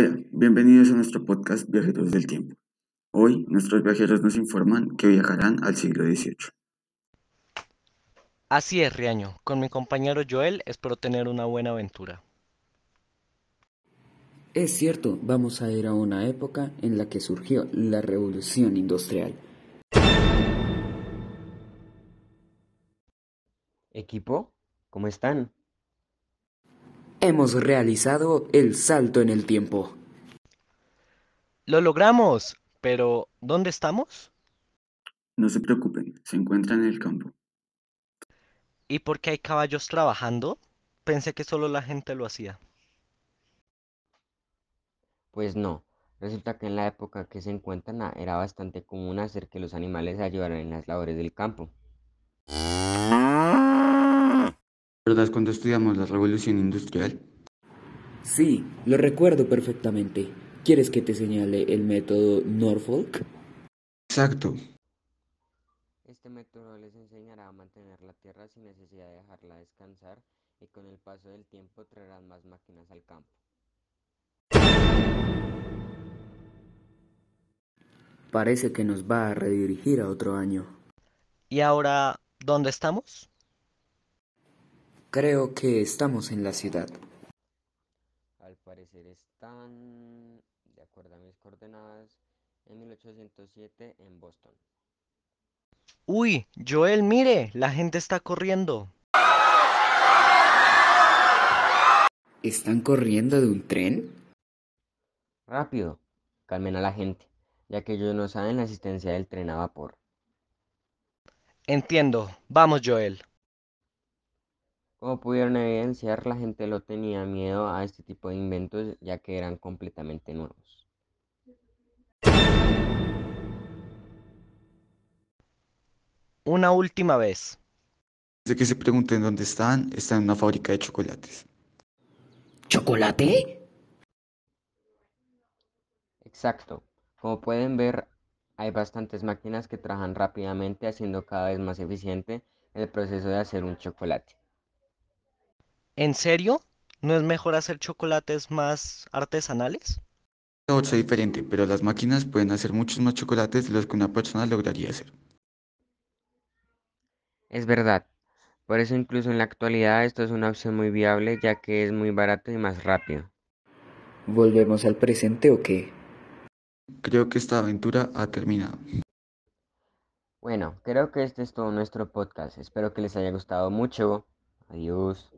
Hola, bienvenidos a nuestro podcast Viajeros del Tiempo. Hoy nuestros viajeros nos informan que viajarán al siglo XVIII. Así es, Riaño. Con mi compañero Joel espero tener una buena aventura. Es cierto, vamos a ir a una época en la que surgió la revolución industrial. Equipo, ¿cómo están? Hemos realizado el salto en el tiempo. Lo logramos, pero ¿dónde estamos? No se preocupen, se encuentran en el campo. ¿Y por qué hay caballos trabajando? Pensé que solo la gente lo hacía. Pues no, resulta que en la época que se encuentran ah, era bastante común hacer que los animales ayudaran en las labores del campo. ¿Recuerdas cuando estudiamos la revolución industrial? Sí, lo recuerdo perfectamente. ¿Quieres que te señale el método Norfolk? Exacto. Este método les enseñará a mantener la tierra sin necesidad de dejarla descansar y con el paso del tiempo traerán más máquinas al campo. Parece que nos va a redirigir a otro año. ¿Y ahora dónde estamos? Creo que estamos en la ciudad. Al parecer están, de acuerdo a mis coordenadas, en 1807 en Boston. Uy, Joel, mire, la gente está corriendo. ¿Están corriendo de un tren? Rápido, calmen a la gente, ya que ellos no saben la existencia del tren a vapor. Entiendo. Vamos, Joel. Como pudieron evidenciar, la gente lo tenía miedo a este tipo de inventos ya que eran completamente nuevos. Una última vez. Desde que se pregunten dónde están, están en una fábrica de chocolates. ¿Chocolate? Exacto. Como pueden ver, hay bastantes máquinas que trabajan rápidamente haciendo cada vez más eficiente el proceso de hacer un chocolate. ¿En serio? ¿No es mejor hacer chocolates más artesanales? Es diferente, pero las máquinas pueden hacer muchos más chocolates de los que una persona lograría hacer. Es verdad. Por eso incluso en la actualidad esto es una opción muy viable ya que es muy barato y más rápido. ¿Volvemos al presente o qué? Creo que esta aventura ha terminado. Bueno, creo que este es todo nuestro podcast. Espero que les haya gustado mucho. Adiós.